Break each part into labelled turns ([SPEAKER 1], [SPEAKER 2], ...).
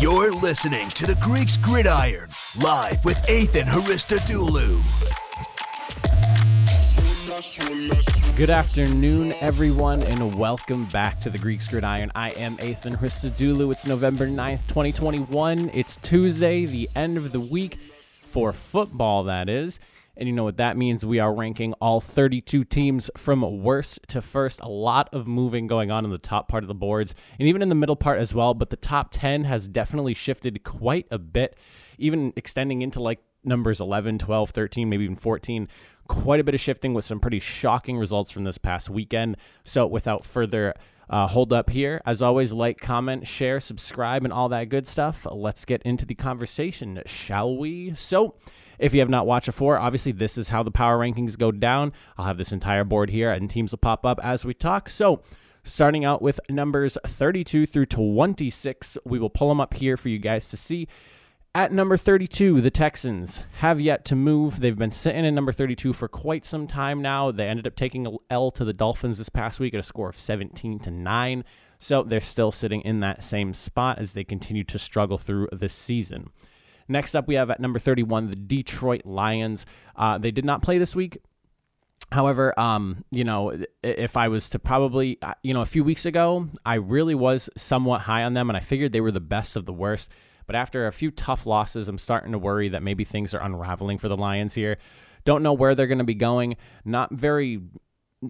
[SPEAKER 1] You're listening to the Greeks Gridiron, live with Athan Hristodulu.
[SPEAKER 2] Good afternoon, everyone, and welcome back to the Greeks Gridiron. I am Athan Hristodulu. It's November 9th, 2021. It's Tuesday, the end of the week for football, that is. And you know what that means? We are ranking all 32 teams from worst to first. A lot of moving going on in the top part of the boards and even in the middle part as well. But the top 10 has definitely shifted quite a bit, even extending into like numbers 11, 12, 13, maybe even 14. Quite a bit of shifting with some pretty shocking results from this past weekend. So without further uh, hold up here. As always, like, comment, share, subscribe, and all that good stuff. Let's get into the conversation, shall we? So, if you have not watched before, obviously this is how the power rankings go down. I'll have this entire board here and teams will pop up as we talk. So, starting out with numbers 32 through 26, we will pull them up here for you guys to see. At number 32, the Texans have yet to move. They've been sitting in number 32 for quite some time now. They ended up taking a L to the Dolphins this past week at a score of 17 to 9. So they're still sitting in that same spot as they continue to struggle through the season. Next up, we have at number 31, the Detroit Lions. Uh, they did not play this week. However, um, you know, if I was to probably, uh, you know, a few weeks ago, I really was somewhat high on them and I figured they were the best of the worst. But after a few tough losses, I'm starting to worry that maybe things are unraveling for the Lions here. Don't know where they're going to be going. Not very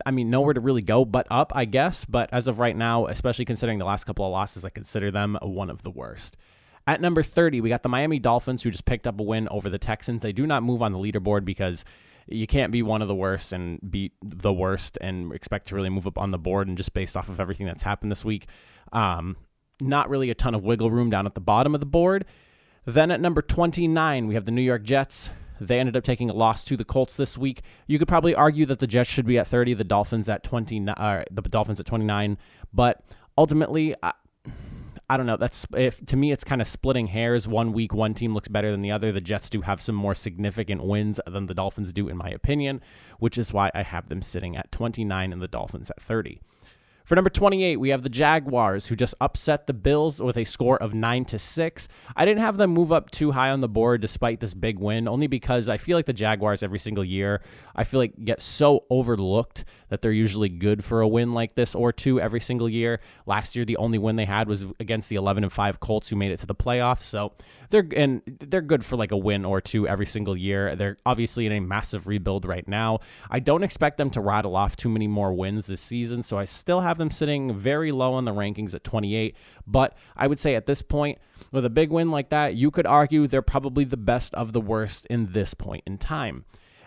[SPEAKER 2] I mean, nowhere to really go but up, I guess. But as of right now, especially considering the last couple of losses, I consider them one of the worst. At number 30, we got the Miami Dolphins, who just picked up a win over the Texans. They do not move on the leaderboard because you can't be one of the worst and beat the worst and expect to really move up on the board. And just based off of everything that's happened this week, um, not really a ton of wiggle room down at the bottom of the board. Then at number 29, we have the New York Jets. They ended up taking a loss to the Colts this week. You could probably argue that the Jets should be at 30, the Dolphins at 29, uh, the Dolphins at 29, but ultimately, I, I don't know. That's if to me it's kind of splitting hairs. One week, one team looks better than the other. The Jets do have some more significant wins than the Dolphins do, in my opinion, which is why I have them sitting at 29 and the Dolphins at 30. For number 28, we have the Jaguars, who just upset the Bills with a score of 9 to 6. I didn't have them move up too high on the board despite this big win, only because I feel like the Jaguars every single year, I feel like get so overlooked that they're usually good for a win like this or two every single year. Last year, the only win they had was against the 11 and 5 Colts, who made it to the playoffs. So they're and they're good for like a win or two every single year. They're obviously in a massive rebuild right now. I don't expect them to rattle off too many more wins this season, so I still have them sitting very low on the rankings at 28. But I would say at this point, with a big win like that, you could argue they're probably the best of the worst in this point in time.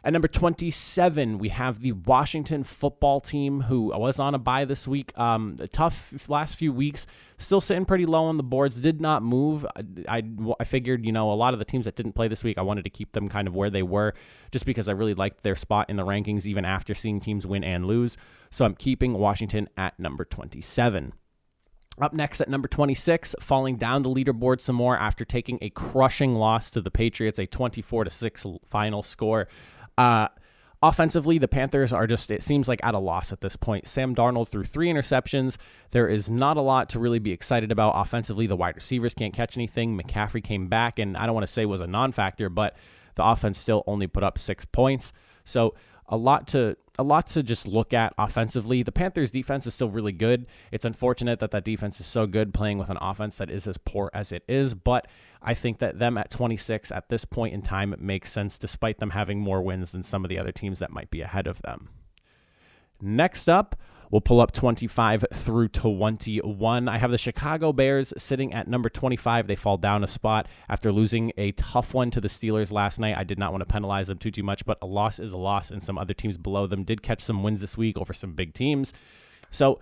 [SPEAKER 2] At number 27, we have the Washington football team, who was on a bye this week. Um, tough last few weeks, still sitting pretty low on the boards, did not move. I, I, I, figured, you know, a lot of the teams that didn't play this week, I wanted to keep them kind of where they were just because I really liked their spot in the rankings, even after seeing teams win and lose. So I'm keeping Washington at number 27. Up next at number 26, falling down the leaderboard some more after taking a crushing loss to the Patriots, a 24 to 6 final score. Uh, offensively, the Panthers are just, it seems like at a loss at this point. Sam Darnold threw three interceptions. There is not a lot to really be excited about offensively. The wide receivers can't catch anything. McCaffrey came back, and I don't want to say was a non factor, but the offense still only put up six points. So a lot to a lot to just look at offensively. The Panthers defense is still really good. It's unfortunate that that defense is so good playing with an offense that is as poor as it is, but I think that them at 26 at this point in time makes sense despite them having more wins than some of the other teams that might be ahead of them. Next up, We'll pull up 25 through 21. I have the Chicago Bears sitting at number 25. They fall down a spot after losing a tough one to the Steelers last night. I did not want to penalize them too too much, but a loss is a loss, and some other teams below them did catch some wins this week over some big teams. So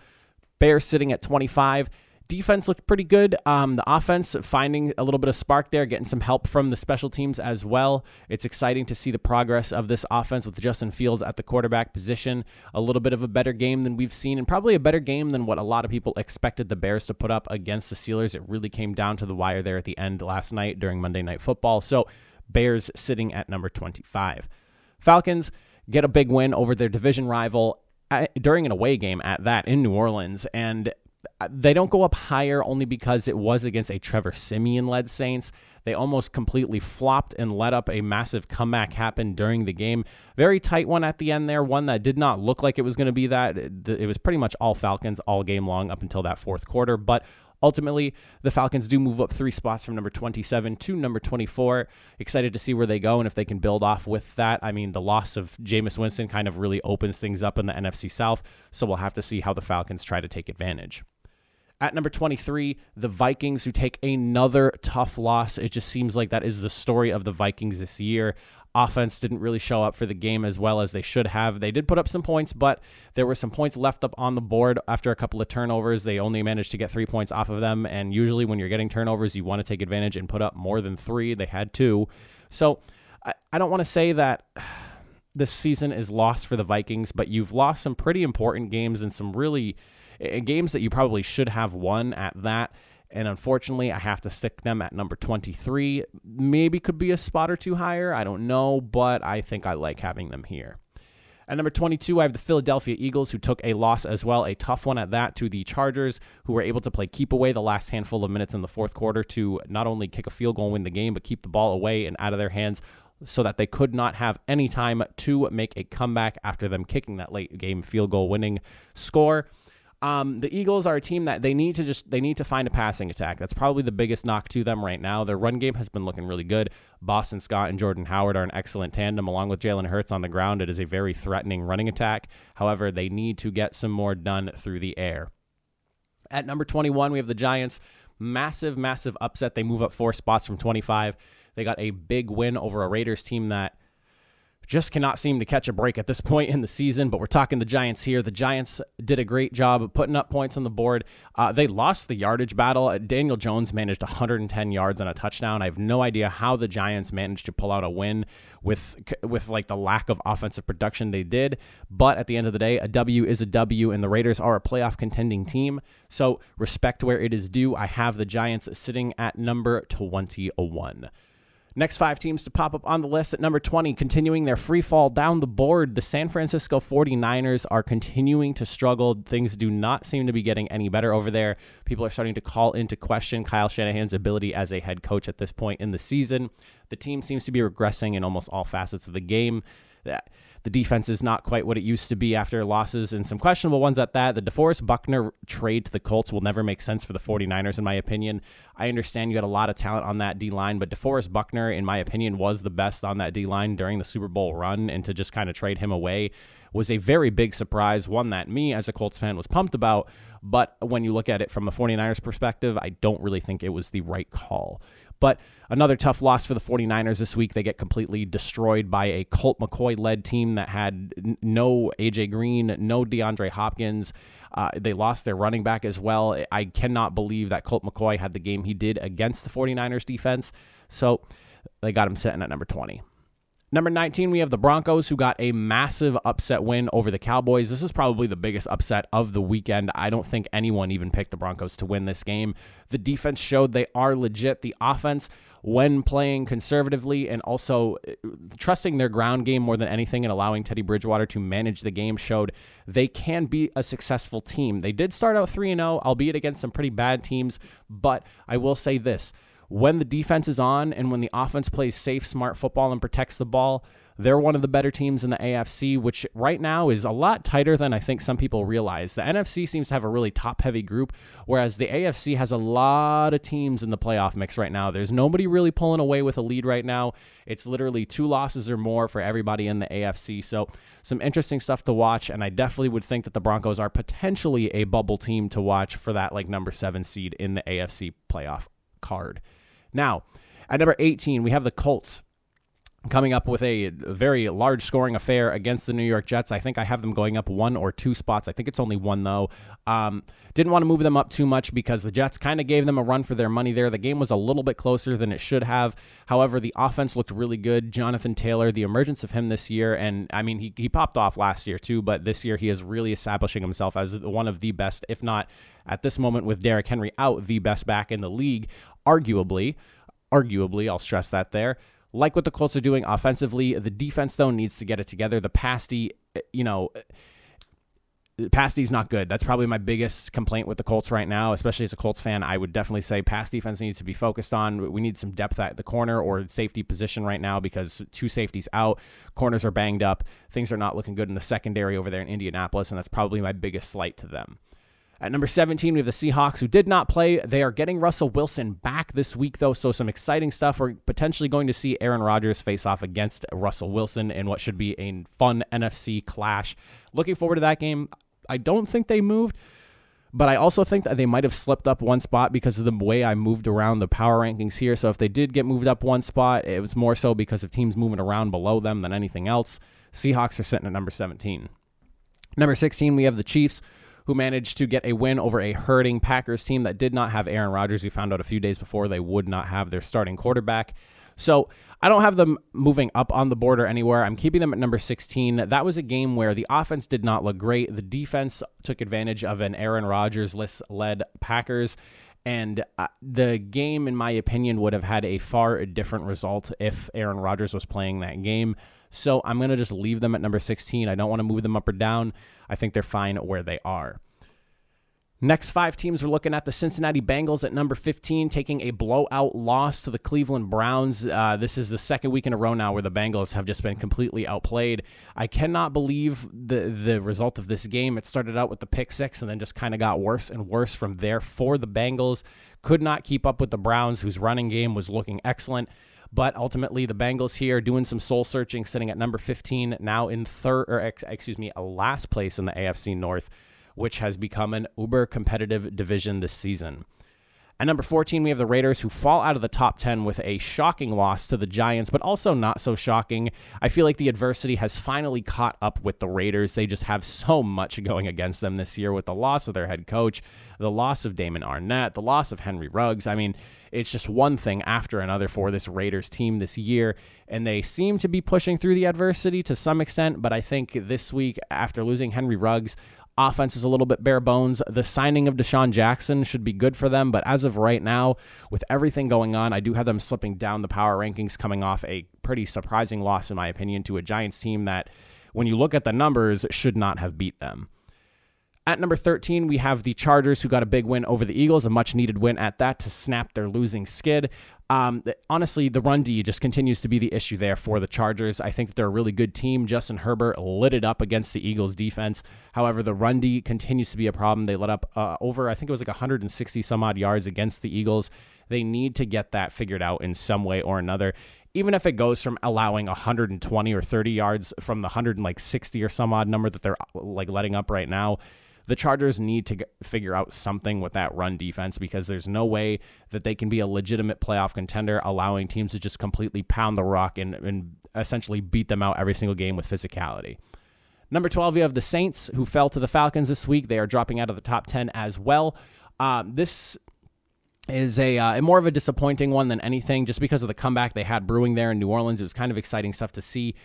[SPEAKER 2] Bears sitting at 25. Defense looked pretty good. Um, the offense finding a little bit of spark there, getting some help from the special teams as well. It's exciting to see the progress of this offense with Justin Fields at the quarterback position. A little bit of a better game than we've seen, and probably a better game than what a lot of people expected the Bears to put up against the Steelers. It really came down to the wire there at the end last night during Monday Night Football. So, Bears sitting at number 25. Falcons get a big win over their division rival during an away game at that in New Orleans. And Uh, they don't go up higher only because it was against a Trevor Siemian led Saints. They almost completely flopped and let up a massive comeback happen during the game. Very tight one at the end there, one that did not look like it was going to be that. It was pretty much all Falcons all game long up until that fourth quarter, but Ultimately, the Falcons do move up three spots from number 27 to number 24. Excited to see where they go and if they can build off with that. I mean, the loss of Jameis Winston kind of really opens things up in the NFC South, so we'll have to see how the Falcons try to take advantage. At number 23, the Vikings, who take another tough loss. It just seems like that is the story of the Vikings this year. Offense didn't really show up for the game as well as they should have. They did put up some points, but there were some points left up on the board after a couple of turnovers. They only managed to get three points off of them. And usually, when you're getting turnovers, you want to take advantage and put up more than three. They had two. So I, I don't want to say that this season is lost for the Vikings, but you've lost some pretty important games and some really games that you probably should have won at that. And unfortunately, I have to stick them at number 23. Maybe could be a spot or two higher. I don't know, but I think I like having them here. At number 22, I have the Philadelphia Eagles, who took a loss as well, a tough one at that, to the Chargers, who were able to play keep away the last handful of minutes in the fourth quarter to not only kick a field goal and win the game, but keep the ball away and out of their hands so that they could not have any time to make a comeback after them kicking that late game field goal winning score. Um, the Eagles are a team that they need to just they need to find a passing attack. That's probably the biggest knock to them right now. Their run game has been looking really good. Boston Scott and Jordan Howard are an excellent tandem, along with Jalen Hurts on the ground. It is a very threatening running attack. However, they need to get some more done through the air. At number 21, we have the Giants. Massive, massive upset. They move up four spots from 25. They got a big win over a Raiders team that just cannot seem to catch a break at this point in the season. But we're talking the Giants here. The Giants did a great job of putting up points on the board. Uh, they lost the yardage battle. Uh, Daniel Jones managed 110 yards and a touchdown. I have no idea how the Giants managed to pull out a win with with like the lack of offensive production they did. But at the end of the day, a W is a W, and the Raiders are a playoff contending team. So respect where it is due. I have the Giants sitting at number 21. Next five teams to pop up on the list at number 20, continuing their free fall down the board. The San Francisco 49ers are continuing to struggle. Things do not seem to be getting any better over there. People are starting to call into question Kyle Shanahan's ability as a head coach at this point in the season. The team seems to be regressing in almost all facets of the game. The defense is not quite what it used to be after losses and some questionable ones at that. The DeForest Buckner trade to the Colts will never make sense for the 49ers, in my opinion. I understand you had a lot of talent on that D line, but DeForest Buckner, in my opinion, was the best on that D line during the Super Bowl run, and to just kind of trade him away was a very big surprise, one that me as a Colts fan was pumped about. But when you look at it from a 49ers perspective, I don't really think it was the right call. But another tough loss for the 49ers this week. They get completely destroyed by a Colt McCoy led team that had no AJ Green, no DeAndre Hopkins. Uh, they lost their running back as well. I cannot believe that Colt McCoy had the game he did against the 49ers defense. So they got him sitting at number 20. Number 19, we have the Broncos, who got a massive upset win over the Cowboys. This is probably the biggest upset of the weekend. I don't think anyone even picked the Broncos to win this game. The defense showed they are legit. The offense, when playing conservatively and also uh, trusting their ground game more than anything and allowing Teddy Bridgewater to manage the game, showed they can be a successful team. They did start out 3 0, albeit against some pretty bad teams, but I will say this when the defense is on and when the offense plays safe, smart football and protects the ball, they're one of the better teams in the AFC, which right now is a lot tighter than I think some people realize. The NFC seems to have a really top heavy group, whereas the AFC has a lot of teams in the playoff mix right now. There's nobody really pulling away with a lead right now. It's literally two losses or more for everybody in the AFC. So, some interesting stuff to watch. And I definitely would think that the Broncos are potentially a bubble team to watch for that, like number seven seed in the AFC playoff card. Now, at number 18, we have the Colts coming up with a very large scoring affair against the New York Jets. I think I have them going up one or two spots. I think it's only one, though. Um, didn't want to move them up too much because the Jets kind of gave them a run for their money there. The game was a little bit closer than it should have. However, the offense looked really good. Jonathan Taylor, the emergence of him this year, and I mean, he, he popped off last year too, but this year he is really establishing himself as one of the best, if not at this moment with Derrick Henry out, the best back in the league, arguably. Arguably, I'll stress that there like what the Colts are doing offensively. The defense, though, needs to get it together. The pasty, eh, you know, eh, D is not good. That's probably my biggest complaint with the Colts right now, especially as a Colts fan. I would definitely say pass defense needs to be focused on. We need some depth at the corner or safety position right now because two safeties out, corners are banged up, things are not looking good in the secondary over there in Indianapolis, and that's probably my biggest slight to them. At number 17, we have the Seahawks who did not play. They are getting Russell Wilson back this week, though, so some exciting stuff. We're potentially going to see Aaron Rodgers face off against Russell Wilson in what should be a fun NFC clash. Looking forward to that game. I don't think they moved, but I also think that they might have slipped up one spot because of the way I moved around the power rankings here. So if they did get moved up one spot, it was more so because of teams moving around below them than anything else. Seahawks are sitting at number 17. Number 16, we have the Chiefs, who managed to get a win over a hurting Packers team that did not have Aaron Rodgers. We found out a few days before they would not have their starting quarterback. So I don't have them moving up on the border anywhere. I'm keeping them at number 16. That was a game where the offense did not look great. The defense took advantage of an Aaron Rodgers led Packers. And uh, the game, in my opinion, would have had a far different result if Aaron Rodgers was playing that game. So I'm going to just leave them at number 16. I don't want to move them up or down. I think they're fine where they are. Next five teams, we're looking at the Cincinnati Bengals at number 15, taking a blowout loss to the Cleveland Browns. Uh, this is the second week in a row now where the Bengals have just been completely outplayed. I cannot believe the the result of this game. It started out with the pick six and then just kind of got worse and worse from there for the Bengals. Could not keep up with the Browns, whose running game was looking excellent. But ultimately, the Bengals here doing some soul searching, sitting at number 15, now in third, or excuse me, a last place in the AFC North which has become an uber competitive division this season. At number 14, we have the Raiders, who fall out of the top 10 with a shocking loss to the Giants, but also not so shocking. I feel like the adversity has finally caught up with the Raiders. They just have so much going against them this year with the loss of their head coach, the loss of Damon Arnette, the loss of Henry Ruggs. I mean, it's just one thing after another for this Raiders team this year, and they seem to be pushing through the adversity to some extent. But I think this week, after losing Henry Ruggs, Offense is a little bit bare bones. The signing of DeSean Jackson should be good for them, but as of right now, with everything going on, I do have them slipping down the power rankings, coming off a pretty surprising loss, in my opinion, to a Giants team that, when you look at the numbers, should not have beat them. At number 13, we have the Chargers, who got a big win over the Eagles, a much needed win at that to snap their losing skid. Um, honestly, the run D just continues to be the issue there for the Chargers. I think they're a really good team. Justin Herbert lit it up against the Eagles defense. However, the run D continues to be a problem. They let up uh, over, I think it was like 160 some odd yards against the Eagles. They need to get that figured out in some way or another even if it goes from allowing 120 or 30 yards from the 160 or some odd number that they're like letting up right now, the Chargers need to figure out something with that run defense because there's no way that they can be a legitimate playoff contender, allowing teams to just completely pound the rock and, and essentially beat them out every single game with physicality. Number 12, you have the Saints, who fell to the Falcons this week. They are dropping out of the top 10 as well. Uh, this is a, uh, more of a disappointing one than anything, just because of the comeback they had brewing there in New Orleans. It was kind of exciting stuff to see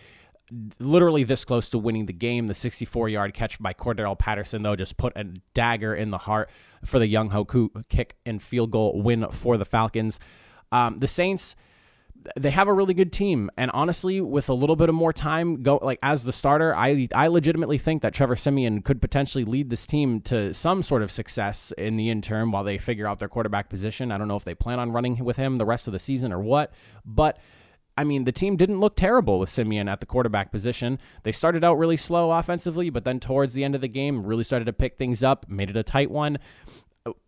[SPEAKER 2] literally this close to winning the game. The 64 yard catch by Cordarrelle Patterson, though, just put a dagger in the heart for the Younghoe Koo kick and field goal win for the Falcons. Um, the Saints, they have a really good team, and honestly, with a little bit of more time, go like as the starter, I I legitimately think that Trevor Siemian could potentially lead this team to some sort of success in the interim while they figure out their quarterback position. I don't know if they plan on running with him the rest of the season or what, but I mean, the team didn't look terrible with Siemian at the quarterback position. They started out really slow offensively, but then towards the end of the game, really started to pick things up, made it a tight one.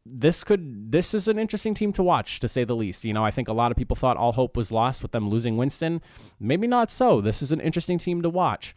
[SPEAKER 2] This could this is an interesting team to watch to say the least. You know, I think a lot of people thought all hope was lost with them losing Winston. Maybe not so. This is an interesting team to watch.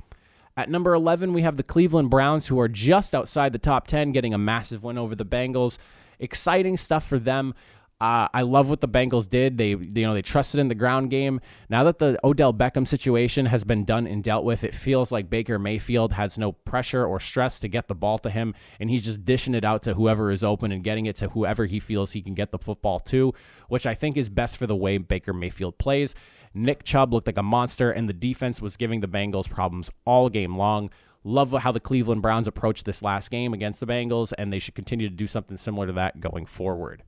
[SPEAKER 2] At number 11, we have the Cleveland Browns who are just outside the top 10 getting a massive win over the Bengals. Exciting stuff for them. Uh, I love what the Bengals did. They, you know, they trusted in the ground game. Now that the Odell Beckham situation has been done and dealt with, it feels like Baker Mayfield has no pressure or stress to get the ball to him, and he's just dishing it out to whoever is open and getting it to whoever he feels he can get the football to, which I think is best for the way Baker Mayfield plays. Nick Chubb looked like a monster, and the defense was giving the Bengals problems all game long. Love how the Cleveland Browns approached this last game against the Bengals, and they should continue to do something similar to that going forward.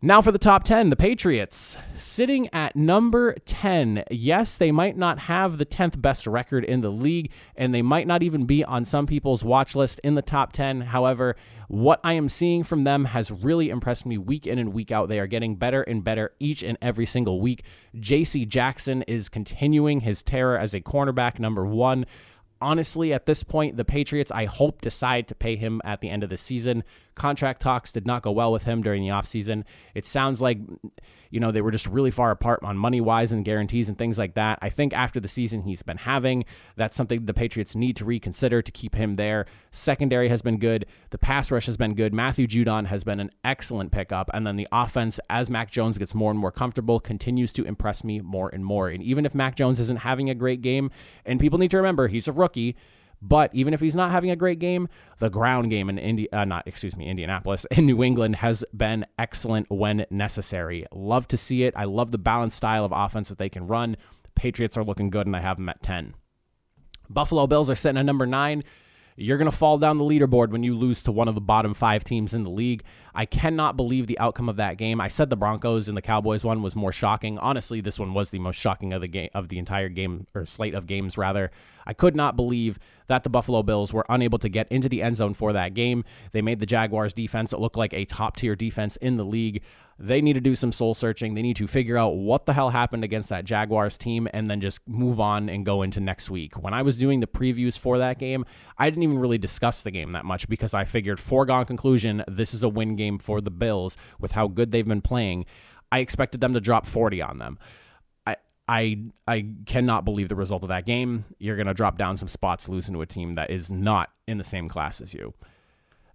[SPEAKER 2] Now for the top 10, the Patriots sitting at number 10. Yes, they might not have the 10th best record in the league, and they might not even be on some people's watch list in the top 10. However, what I am seeing from them has really impressed me week in and week out. They are getting better and better each and every single week. JC Jackson is continuing his terror as a cornerback, number one honestly, at this point, the Patriots, I hope, decide to pay him at the end of the season. Contract talks did not go well with him during the offseason. It sounds like, you know, they were just really far apart on money wise and guarantees and things like that. I think after the season he's been having, that's something the Patriots need to reconsider to keep him there. Secondary has been good. The pass rush has been good. Matthew Judon has been an excellent pickup. And then the offense, as Mac Jones gets more and more comfortable, continues to impress me more and more. And even if Mac Jones isn't having a great game, and people need to remember he's a rookie, but even if he's not having a great game, the ground game in India, uh, not excuse me, Indianapolis in New England has been excellent when necessary. Love to see it. I love the balanced style of offense that they can run. The Patriots are looking good, and I have them at ten. Buffalo Bills are sitting at number nine. You're going to fall down the leaderboard when you lose to one of the bottom five teams in the league. I cannot believe the outcome of that game. I said the Broncos and the Cowboys one was more shocking. Honestly, this one was the most shocking of the game of the entire game or slate of games rather. I could not believe that the Buffalo Bills were unable to get into the end zone for that game. They made the Jaguars defense look like a top tier defense in the league. They need to do some soul searching. They need to figure out what the hell happened against that Jaguars team and then just move on and go into next week. When I was doing the previews for that game, I didn't even really discuss the game that much because I figured foregone conclusion, this is a win game for the Bills with how good they've been playing. I expected them to drop 40 on them. I I cannot believe the result of that game. You're going to drop down some spots, losing to a team that is not in the same class as you.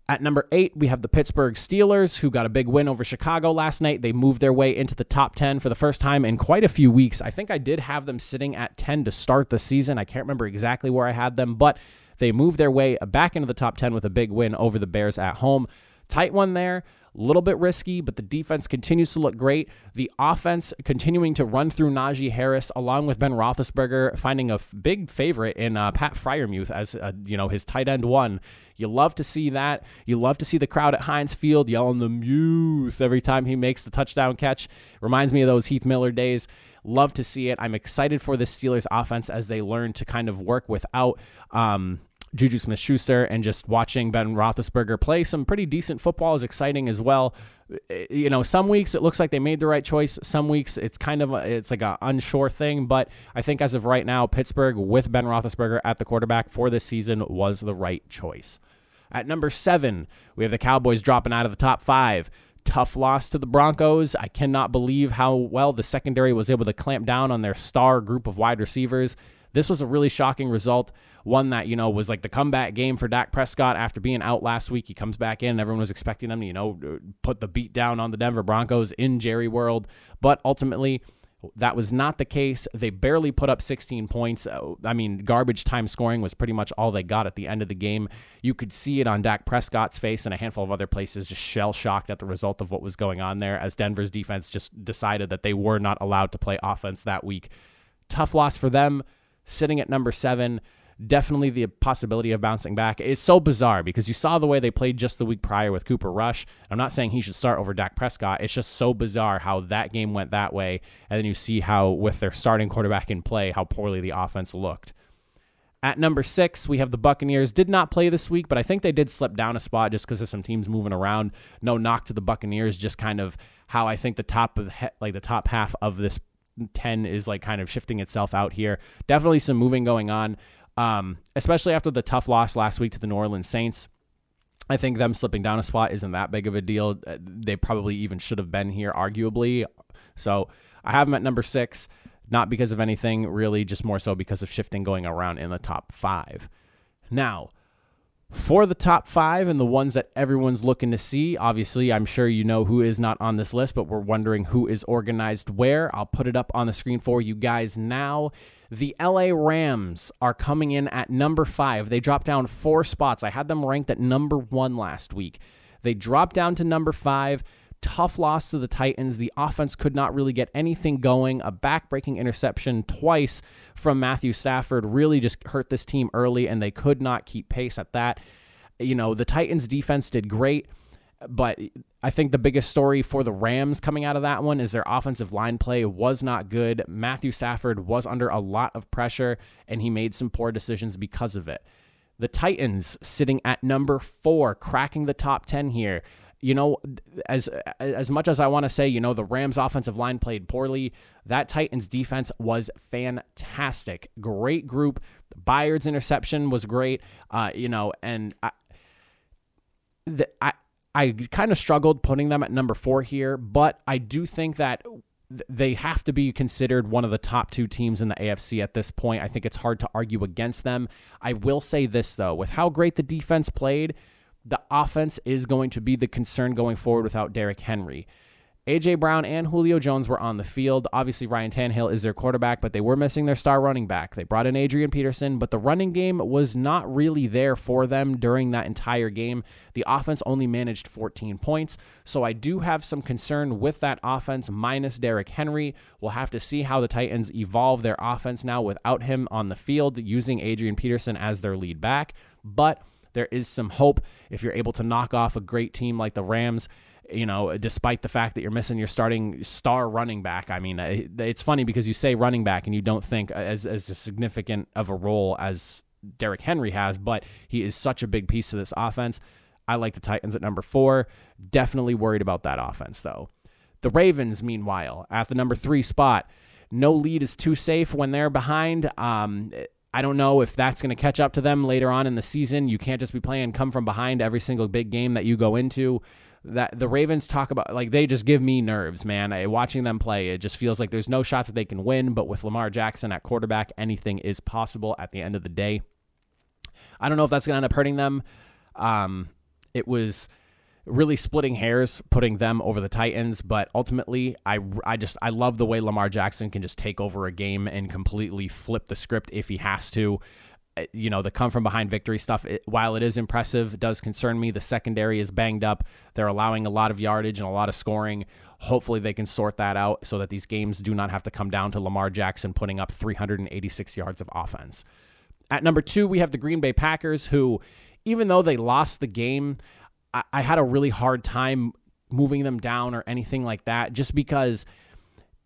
[SPEAKER 2] At number eight, we have the Pittsburgh Steelers, who got a big win over Chicago last night. They moved their way into the top 10 for the first time in quite a few weeks. I think I did have them sitting at 10 to start the season. I can't remember exactly where I had them, but they moved their way back into the top 10 with a big win over the Bears at home. Tight one there. A little bit risky, but the defense continues to look great. The offense continuing to run through Najee Harris along with Ben Roethlisberger, finding a f- big favorite in uh, Pat Freiermuth as uh, you know his tight end one. You love to see that. You love to see the crowd at Heinz Field yelling the Muth every time he makes the touchdown catch. Reminds me of those Heath Miller days. Love to see it. I'm excited for the Steelers offense as they learn to kind of work without um, Juju Smith Schuster and just watching Ben Roethlisberger play some pretty decent football is exciting as well. Eh, you know, some weeks it looks like they made the right choice. Some weeks it's kind of a, it's like an unsure thing. But I think as of right now, Pittsburgh with Ben Roethlisberger at the quarterback for this season was the right choice. At number seven, we have the Cowboys dropping out of the top five. Tough loss to the Broncos. I cannot believe how well the secondary was able to clamp down on their star group of wide receivers. This was a really shocking result. One that, you know, was like the comeback game for Dak Prescott after being out last week. He comes back in. Everyone was expecting him to, you know, put the beat down on the Denver Broncos in Jerry World. But ultimately, that was not the case. They barely put up 16 points. Uh, I mean, garbage time scoring was pretty much all they got at the end of the game. You could see it on Dak Prescott's face and a handful of other places, just shell shocked at the result of what was going on there as Denver's defense just decided that they were not allowed to play offense that week. Tough loss for them sitting at number seven. Definitely the possibility of bouncing back. is so bizarre because you saw the way they played just the week prior with Cooper Rush. I'm not saying he should start over Dak Prescott. It's just so bizarre how that game went that way. And then you see how, with their starting quarterback in play, how poorly the offense looked. At number six, we have the Buccaneers. Did not play this week, but I think they did slip down a spot just because of some teams moving around. No knock to the Buccaneers, just kind of how I think the top of like the top half of this 10 is like kind of shifting itself out here. Definitely some moving going on, um, especially after the tough loss last week to the New Orleans Saints. I think them slipping down a spot isn't that big of a deal. Uh, they probably even should have been here, arguably. So I have them at number six, not because of anything really, just more so because of shifting going around in the top five. Now, for the top five and the ones that everyone's looking to see. Obviously, I'm sure you know who is not on this list, but we're wondering who is organized where. I'll put it up on the screen for you guys now. The LA Rams are coming in at number five. They dropped down four spots. I had them ranked at number one last week. They dropped down to number five. Tough loss to the Titans. The offense could not really get anything going. A back-breaking interception twice from Matthew Stafford really just hurt this team early, and they could not keep pace at that. You know, the Titans defense did great But I think the biggest story for the Rams coming out of that one is their offensive line play was not good. Matthew Stafford was under a lot of pressure, and he made some poor decisions because of it. The Titans sitting at number four, cracking the top 10 here. You know, as as much as I want to say, you know, the Rams offensive line played poorly, that Titans defense was fantastic. Great group. Byard's interception was great. Uh, you know, and I, the, I I kind of struggled putting them at number four here, but I do think that they have to be considered one of the top two teams in the AFC at this point. I think it's hard to argue against them. I will say this, though, with how great the defense played, the offense is going to be the concern going forward without Derrick Henry. A.J. Brown and Julio Jones were on the field. Obviously, Ryan Tannehill is their quarterback, but they were missing their star running back. They brought in Adrian Peterson, but the running game was not really there for them during that entire game. The offense only managed 14 points, so I do have some concern with that offense minus Derrick Henry. We'll have to see how the Titans evolve their offense now without him on the field, using Adrian Peterson as their lead back. But there is some hope if you're able to knock off a great team like the Rams you know, despite the fact that you're missing your starting star running back. I mean, it's funny because you say running back and you don't think as as significant of a role as Derrick Henry has, but he is such a big piece of this offense. I like the Titans at number four. Definitely worried about that offense though. The Ravens, meanwhile, at the number three spot. No lead is too safe when they're behind. Um, I don't know if that's going to catch up to them later on in the season. You can't just be playing come from behind every single big game that you go into that the Ravens talk about like they just give me nerves, man. I, watching them play, it just feels like there's no shot that they can win. But with Lamar Jackson at quarterback, anything is possible at the end of the day. I don't know if that's going to end up hurting them. Um, it was really splitting hairs putting them over the Titans, but ultimately I I just I love the way Lamar Jackson can just take over a game and completely flip the script if he has to. Uh, you know, the come from behind victory stuff, it, while it is impressive, does concern me. The secondary is banged up. They're allowing a lot of yardage and a lot of scoring. Hopefully, they can sort that out so that these games do not have to come down to Lamar Jackson putting up 386 yards of offense. At number two, we have the Green Bay Packers, who, even though they lost the game, I, I had a really hard time moving them down or anything like that, just because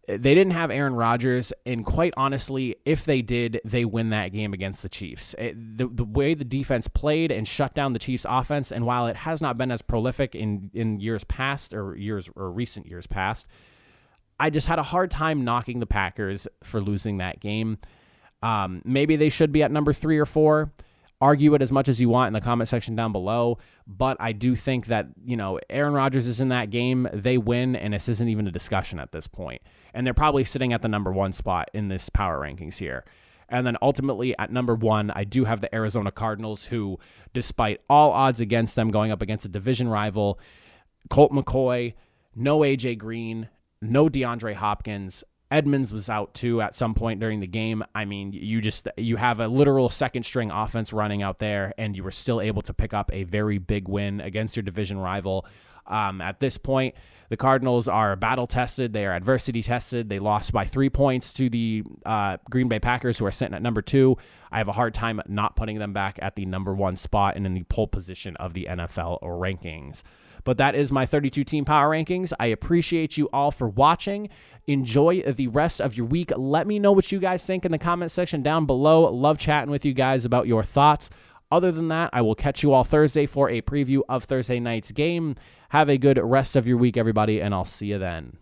[SPEAKER 2] they didn't have Aaron Rodgers, and quite honestly, if they did, they win that game against the Chiefs. It, the, the way the defense played and shut down the Chiefs' offense, and while it has not been as prolific in, in years past or years or recent years past, I just had a hard time knocking the Packers for losing that game. Um, maybe they should be at number three or four. Argue it as much as you want in the comment section down below, but I do think that, you know, Aaron Rodgers is in that game. They win, and this isn't even a discussion at this point. and they're probably sitting at the number one spot in this power rankings here. And then ultimately at number one, I do have the Arizona Cardinals, who, despite all odds against them going up against a division rival, Colt McCoy, no AJ Green, no DeAndre Hopkins. Edmonds was out too at some point during the game. I mean, you just you have a literal second string offense running out there, and you were still able to pick up a very big win against your division rival. Um, at this point, the Cardinals are battle tested. They are adversity tested. They lost by three points to the uh, Green Bay Packers, who are sitting at number two. I have a hard time not putting them back at the number one spot and in the pole position of the NFL rankings. But that is my 32 team power rankings. I appreciate you all for watching. Enjoy the rest of your week. Let me know what you guys think in the comment section down below. Love chatting with you guys about your thoughts. Other than that, I will catch you all Thursday for a preview of Thursday night's game. Have a good rest of your week, everybody, and I'll see you then.